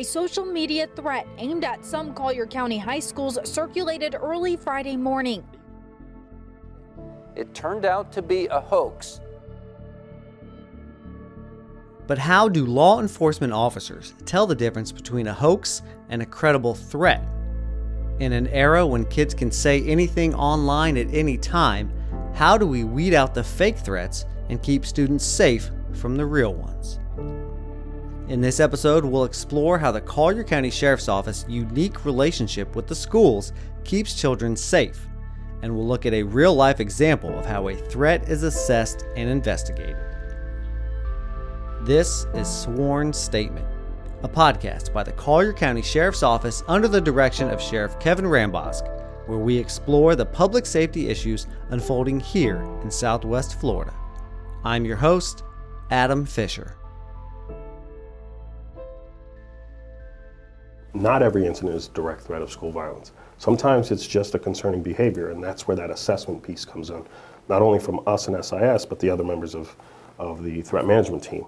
A social media threat aimed at some Collier County high schools circulated early Friday morning. It turned out to be a hoax. But how do law enforcement officers tell the difference between a hoax and a credible threat? In an era when kids can say anything online at any time, how do we weed out the fake threats and keep students safe from the real ones? In this episode, we'll explore how the Collier County Sheriff's Office unique relationship with the schools keeps children safe, and we'll look at a real life example of how a threat is assessed and investigated. This is Sworn Statement, a podcast by the Collier County Sheriff's Office under the direction of Sheriff Kevin Rambosk, where we explore the public safety issues unfolding here in Southwest Florida. I'm your host, Adam Fisher. Not every incident is a direct threat of school violence. Sometimes it's just a concerning behavior, and that's where that assessment piece comes in, not only from us and SIS, but the other members of, of the threat management team.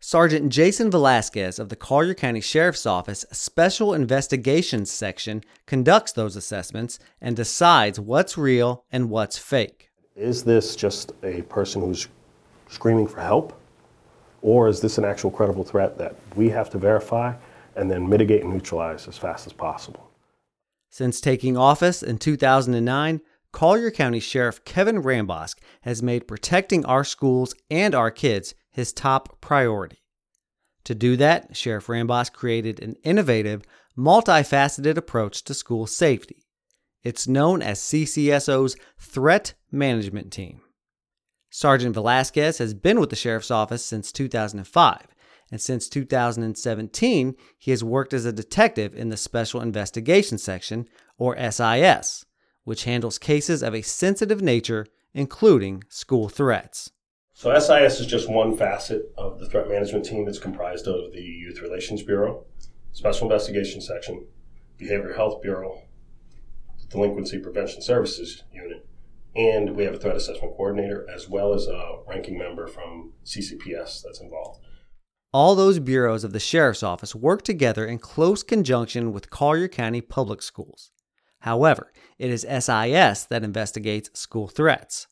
Sergeant Jason Velasquez of the Collier County Sheriff's Office Special Investigations Section conducts those assessments and decides what's real and what's fake. Is this just a person who's screaming for help? Or is this an actual credible threat that we have to verify and then mitigate and neutralize as fast as possible. Since taking office in 2009, Collier County Sheriff Kevin Rambosk has made protecting our schools and our kids his top priority. To do that, Sheriff Rambosk created an innovative, multifaceted approach to school safety. It's known as CCSO's Threat Management Team. Sergeant Velasquez has been with the Sheriff's Office since 2005 and since 2017, he has worked as a detective in the Special Investigation Section, or SIS, which handles cases of a sensitive nature, including school threats. So, SIS is just one facet of the threat management team. It's comprised of the Youth Relations Bureau, Special Investigation Section, Behavioral Health Bureau, Delinquency Prevention Services Unit, and we have a threat assessment coordinator as well as a ranking member from CCPS that's involved. All those bureaus of the Sheriff's Office work together in close conjunction with Collier County Public Schools. However, it is SIS that investigates school threats.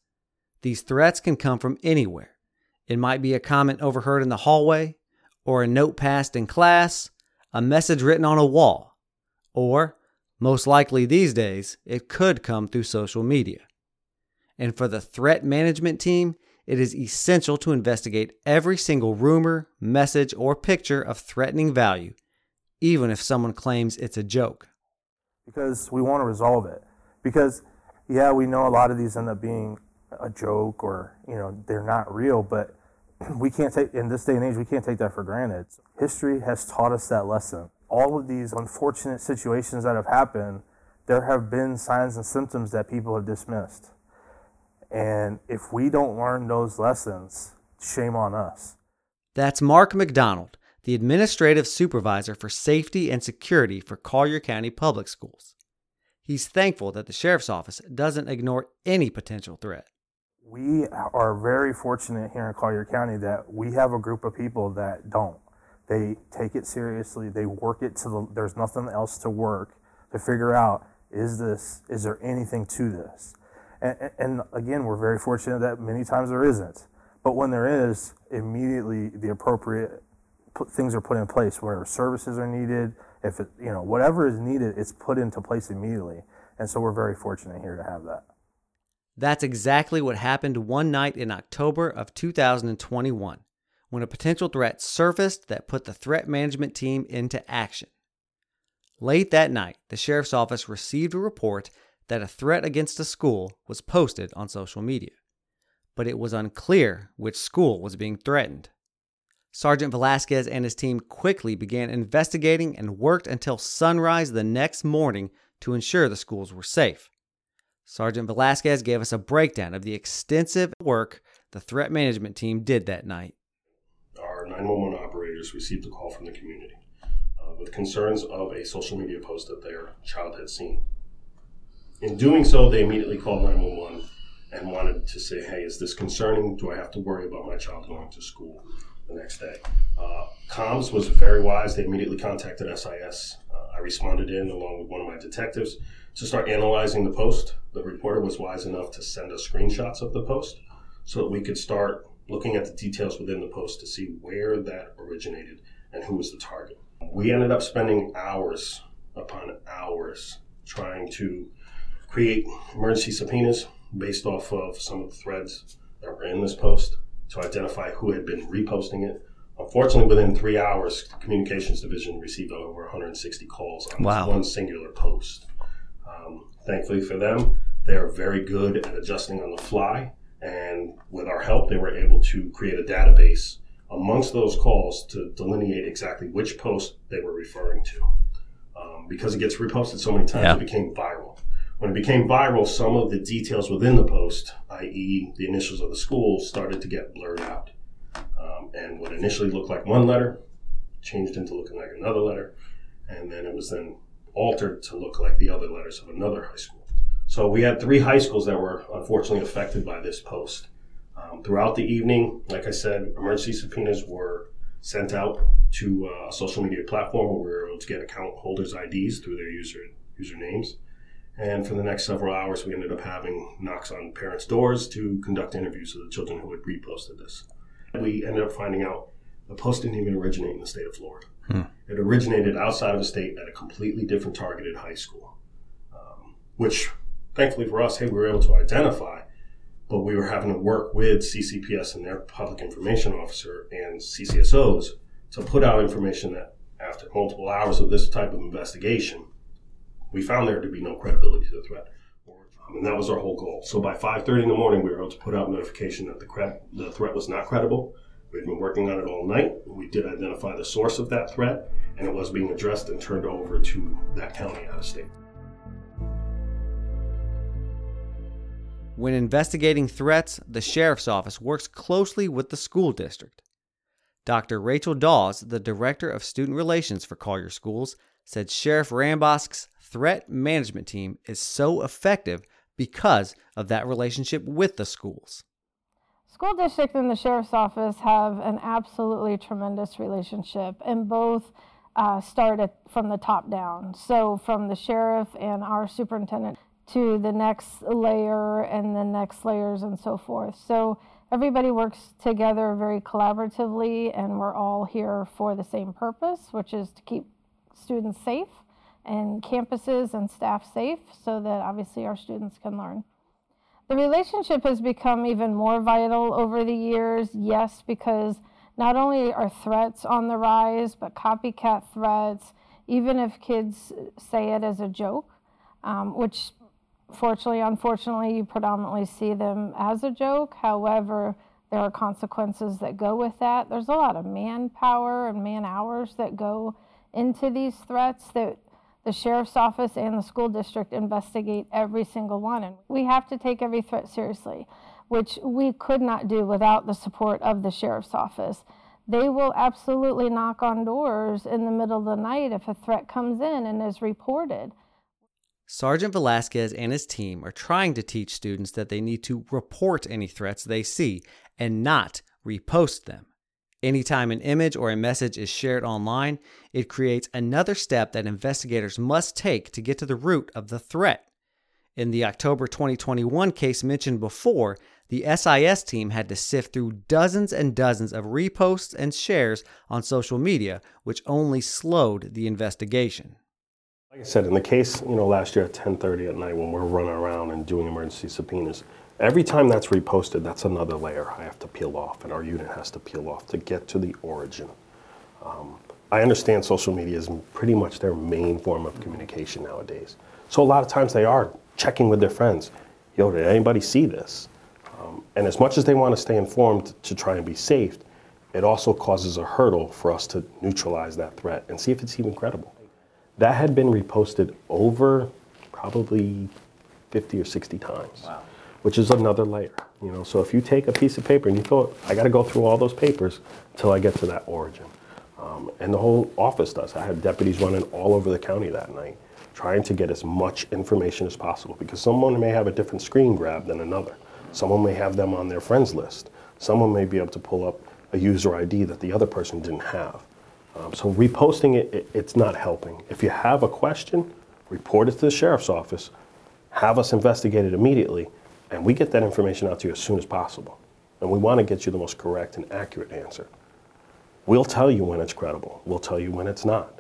These threats can come from anywhere. It might be a comment overheard in the hallway, or a note passed in class, a message written on a wall, or, most likely these days, it could come through social media. And for the threat management team, it is essential to investigate every single rumor, message, or picture of threatening value, even if someone claims it's a joke. Because we want to resolve it. Because, yeah, we know a lot of these end up being a joke or, you know, they're not real, but we can't take, in this day and age, we can't take that for granted. History has taught us that lesson. All of these unfortunate situations that have happened, there have been signs and symptoms that people have dismissed. And if we don't learn those lessons, shame on us. That's Mark McDonald, the administrative supervisor for safety and security for Collier County Public Schools. He's thankful that the sheriff's office doesn't ignore any potential threat. We are very fortunate here in Collier County that we have a group of people that don't. They take it seriously. They work it to the there's nothing else to work to figure out is this is there anything to this? And, and again, we're very fortunate that many times there isn't. But when there is, immediately the appropriate things are put in place. Whatever services are needed, if it, you know, whatever is needed, it's put into place immediately. And so we're very fortunate here to have that. That's exactly what happened one night in October of 2021 when a potential threat surfaced that put the threat management team into action. Late that night, the sheriff's office received a report that a threat against a school was posted on social media, but it was unclear which school was being threatened. Sergeant Velasquez and his team quickly began investigating and worked until sunrise the next morning to ensure the schools were safe. Sergeant Velasquez gave us a breakdown of the extensive work the threat management team did that night. Our 911 operators received a call from the community uh, with concerns of a social media post that their child had seen. In doing so, they immediately called 911 and wanted to say, hey, is this concerning? Do I have to worry about my child going to school the next day? Uh, comms was very wise. They immediately contacted SIS. Uh, I responded in along with one of my detectives to start analyzing the post. The reporter was wise enough to send us screenshots of the post so that we could start looking at the details within the post to see where that originated and who was the target. We ended up spending hours upon hours trying to create emergency subpoenas based off of some of the threads that were in this post to identify who had been reposting it. Unfortunately, within three hours, the communications division received over 160 calls on Wow. one singular post. Um, thankfully for them, they are very good at adjusting on the fly. And with our help, they were able to create a database amongst those calls to delineate exactly which post they were referring to. Um, because it gets reposted so many times, Yeah. it became viral. When it became viral, some of the details within the post, i.e., the initials of the school, started to get blurred out. Um, and what initially looked like one letter changed into looking like another letter, and then it was then altered to look like the other letters of another high school. So we had three high schools that were unfortunately affected by this post. Um, throughout the evening, like I said, emergency subpoenas were sent out to uh, a social media platform where we were able to get account holders' IDs through their user usernames. And for the next several hours, we ended up having knocks on parents' doors to conduct interviews of the children who had reposted this. We ended up finding out the post didn't even originate in the state of Florida. It originated outside of the state at a completely different targeted high school, um, which thankfully for us, hey, we were able to identify, but we were having to work with CCPS and their public information officer and CCSOs to put out information that after multiple hours of this type of investigation, we found there to be no credibility to the threat. Um, and that was our whole goal. So by 5.30 in the morning, we were able to put out notification that the, cred- the threat was not credible. We'd been working on it all night. We did identify the source of that threat, and it was being addressed and turned over to that county out of state. When investigating threats, the sheriff's office works closely with the school district. Dr. Rachel Dawes, the director of student relations for Collier Schools, said Sheriff Rambosk's threat management team is so effective because of that relationship with the schools. School district and the sheriff's office have an absolutely tremendous relationship, and both uh, start at, from the top down. So, from the sheriff and our superintendent to the next layer and the next layers and so forth. So, everybody works together very collaboratively, and we're all here for the same purpose, which is to keep students safe and campuses and staff safe so that obviously our students can learn. The relationship has become even more vital over the years, yes, because not only are threats on the rise, but copycat threats, even if kids say it as a joke, um, which fortunately, unfortunately, you predominantly see them as a joke. However, there are consequences that go with that. There's a lot of manpower and man hours that go into these threats that the sheriff's office and the school district investigate every single one. And we have to take every threat seriously, which we could not do without the support of the sheriff's office. They will absolutely knock on doors in the middle of the night if a threat comes in and is reported. Sergeant Velasquez and his team are trying to teach students that they need to report any threats they see and not repost them. Anytime an image or a message is shared online, it creates another step that investigators must take to get to the root of the threat. In the October 2021 case mentioned before, the SIS team had to sift through dozens and dozens of reposts and shares on social media, which only slowed the investigation. Like I said, in the case, you know, last year at 10:30 at night when we're running around and doing emergency subpoenas, every time that's reposted, that's another layer I have to peel off, and our unit has to peel off to get to the origin. Um, I understand social media is pretty much their main form of communication nowadays. So a lot of times they are checking with their friends. Yo, did anybody see this? Um, and as much as they want to stay informed to try and be safe, it also causes a hurdle for us to neutralize that threat and see if it's even credible. That had been reposted over probably 50 or 60 times, which is another layer. You know, so if you take a piece of paper and you thought, I got to go through all those papers until I get to that origin. Um, and the whole office does. I had deputies running all over the county that night, trying to get as much information as possible because someone may have a different screen grab than another. Someone may have them on their friends list. Someone may be able to pull up a user ID that the other person didn't have. Um, so reposting it, it, it's not helping. If you have a question, report it to the sheriff's office, have us investigate it immediately, and we get that information out to you as soon as possible. And we want to get you the most correct and accurate answer. We'll tell you when it's credible. We'll tell you when it's not.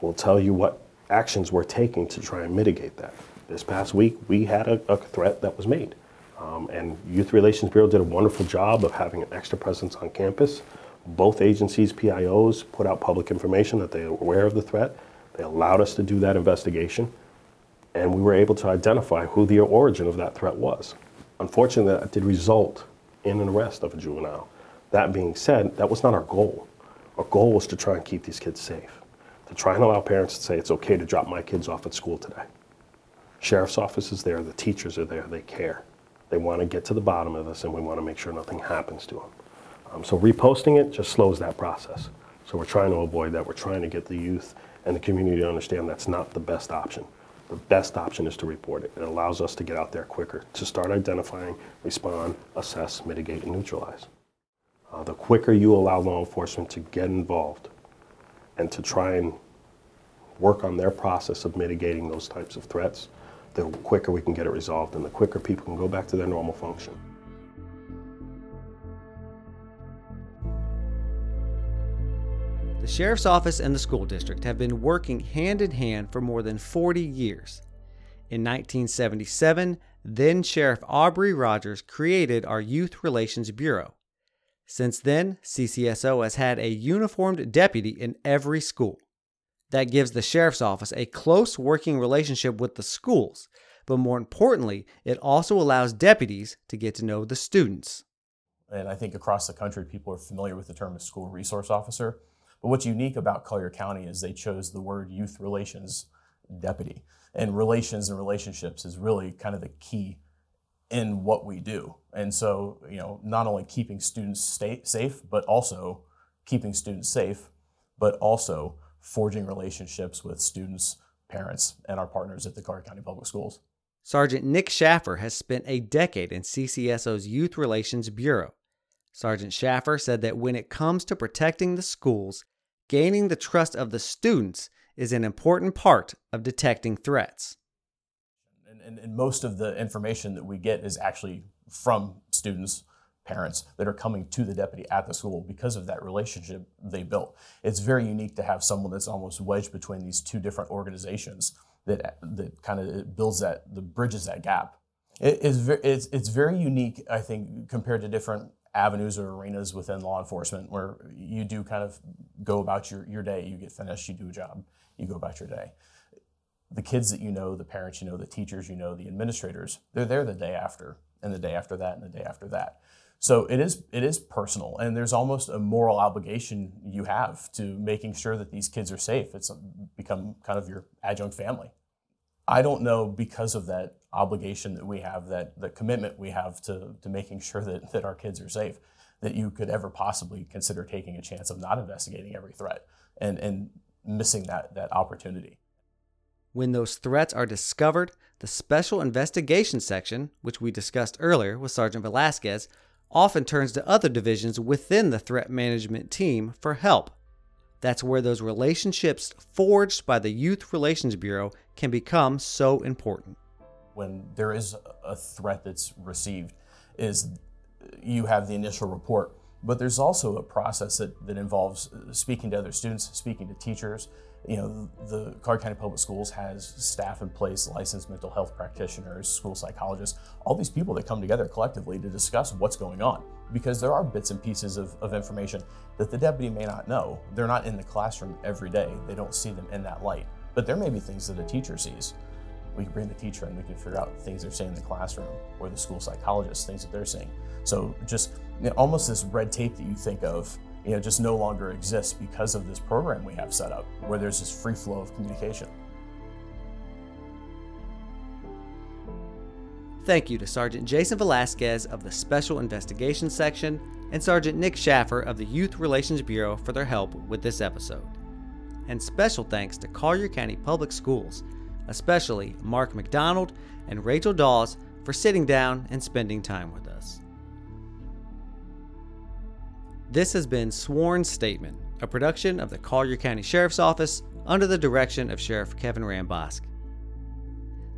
We'll tell you what actions we're taking to try and mitigate that. This past week, we had a, a threat that was made. Um, and Youth Relations Bureau did a wonderful job of having an extra presence on campus. Both agencies, PIOs, put out public information that they are aware of the threat. They allowed us to do that investigation, and we were able to identify who the origin of that threat was. Unfortunately, that did result in an arrest of a juvenile. That being said, that was not our goal. Our goal was to try and keep these kids safe, to try and allow parents to say it's okay to drop my kids off at school today. Sheriff's office is there, the teachers are there, they care. They want to get to the bottom of this, and we want to make sure nothing happens to them. Um, so reposting it just slows that process. So we're trying to avoid that. We're trying to get the youth and the community to understand that's not the best option. The best option is to report it. It allows us to get out there quicker, to start identifying, respond, assess, mitigate, and neutralize. Uh, the quicker you allow law enforcement to get involved and to try and work on their process of mitigating those types of threats, the quicker we can get it resolved and the quicker people can go back to their normal function. The Sheriff's Office and the school district have been working hand in hand for more than 40 years. In 1977, then Sheriff Aubrey Rogers created our Youth Relations Bureau. Since then, CCSO has had a uniformed deputy in every school. That gives the Sheriff's Office a close working relationship with the schools, but more importantly, it also allows deputies to get to know the students. And I think across the country, people are familiar with the term school resource officer. But what's unique about Collier County is they chose the word youth relations deputy. And relations and relationships is really kind of the key in what we do. And so, you know, not only keeping students stay safe, but also keeping students safe, but also forging relationships with students, parents, and our partners at the Collier County Public Schools. Sergeant Nick Schaffer has spent a decade in CCSO's Youth Relations Bureau. Sergeant Schaffer said that when it comes to protecting the schools, gaining the trust of the students is an important part of detecting threats. And, and, and, most of the information that we get is actually from students, parents that are coming to the deputy at the school because of that relationship they built. It's very unique to have someone that's almost wedged between these two different organizations that, that kind of builds that, the bridges that gap. It is it's, it's very unique, I think, compared to different avenues or arenas within law enforcement where you do kind of go about your, your day, you get finished, you do a job, you go about your day. The kids that you know, the parents you know, the teachers you know, the administrators, they're there the day after, and the day after that, and the day after that. So it is it is personal, and there's almost a moral obligation you have to making sure that these kids are safe. It's become kind of your adjunct family. I don't know because of that obligation that we have, that the commitment we have to, to making sure that, that our kids are safe, that you could ever possibly consider taking a chance of not investigating every threat and, and missing that, that opportunity. When those threats are discovered, the Special Investigation Section, which we discussed earlier with Sergeant Velasquez, often turns to other divisions within the threat management team for help. That's where those relationships forged by the Youth Relations Bureau can become so important. When there is a threat that's received, is you have the initial report, but there's also a process that, that involves uh, speaking to other students, speaking to teachers, you know, the Collier County Public Schools has staff in place, licensed mental health practitioners, school psychologists, all these people that come together collectively to discuss what's going on. Because there are bits and pieces of, of information that the deputy may not know. They're not in the classroom every day, they don't see them in that light. But there may be things that a teacher sees. We can bring the teacher and we can figure out things they're saying in the classroom, or the school psychologist, things that they're saying. So just you know, almost this red tape that you think of you know, just no longer exists because of this program we have set up where there's this free flow of communication. Thank you to Sergeant Jason Velasquez of the Special Investigations Section and Sergeant Nick Schaffer of the Youth Relations Bureau for their help with this episode. And special thanks to Collier County Public Schools, especially Mark McDonald and Rachel Dawes for sitting down and spending time with us. This has been Sworn Statement, a production of the Collier County Sheriff's Office under the direction of Sheriff Kevin Rambosk.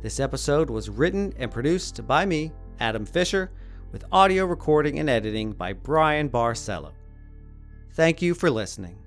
This episode was written and produced by me, Adam Fisher, with audio recording and editing by Brian Barcelo. Thank you for listening.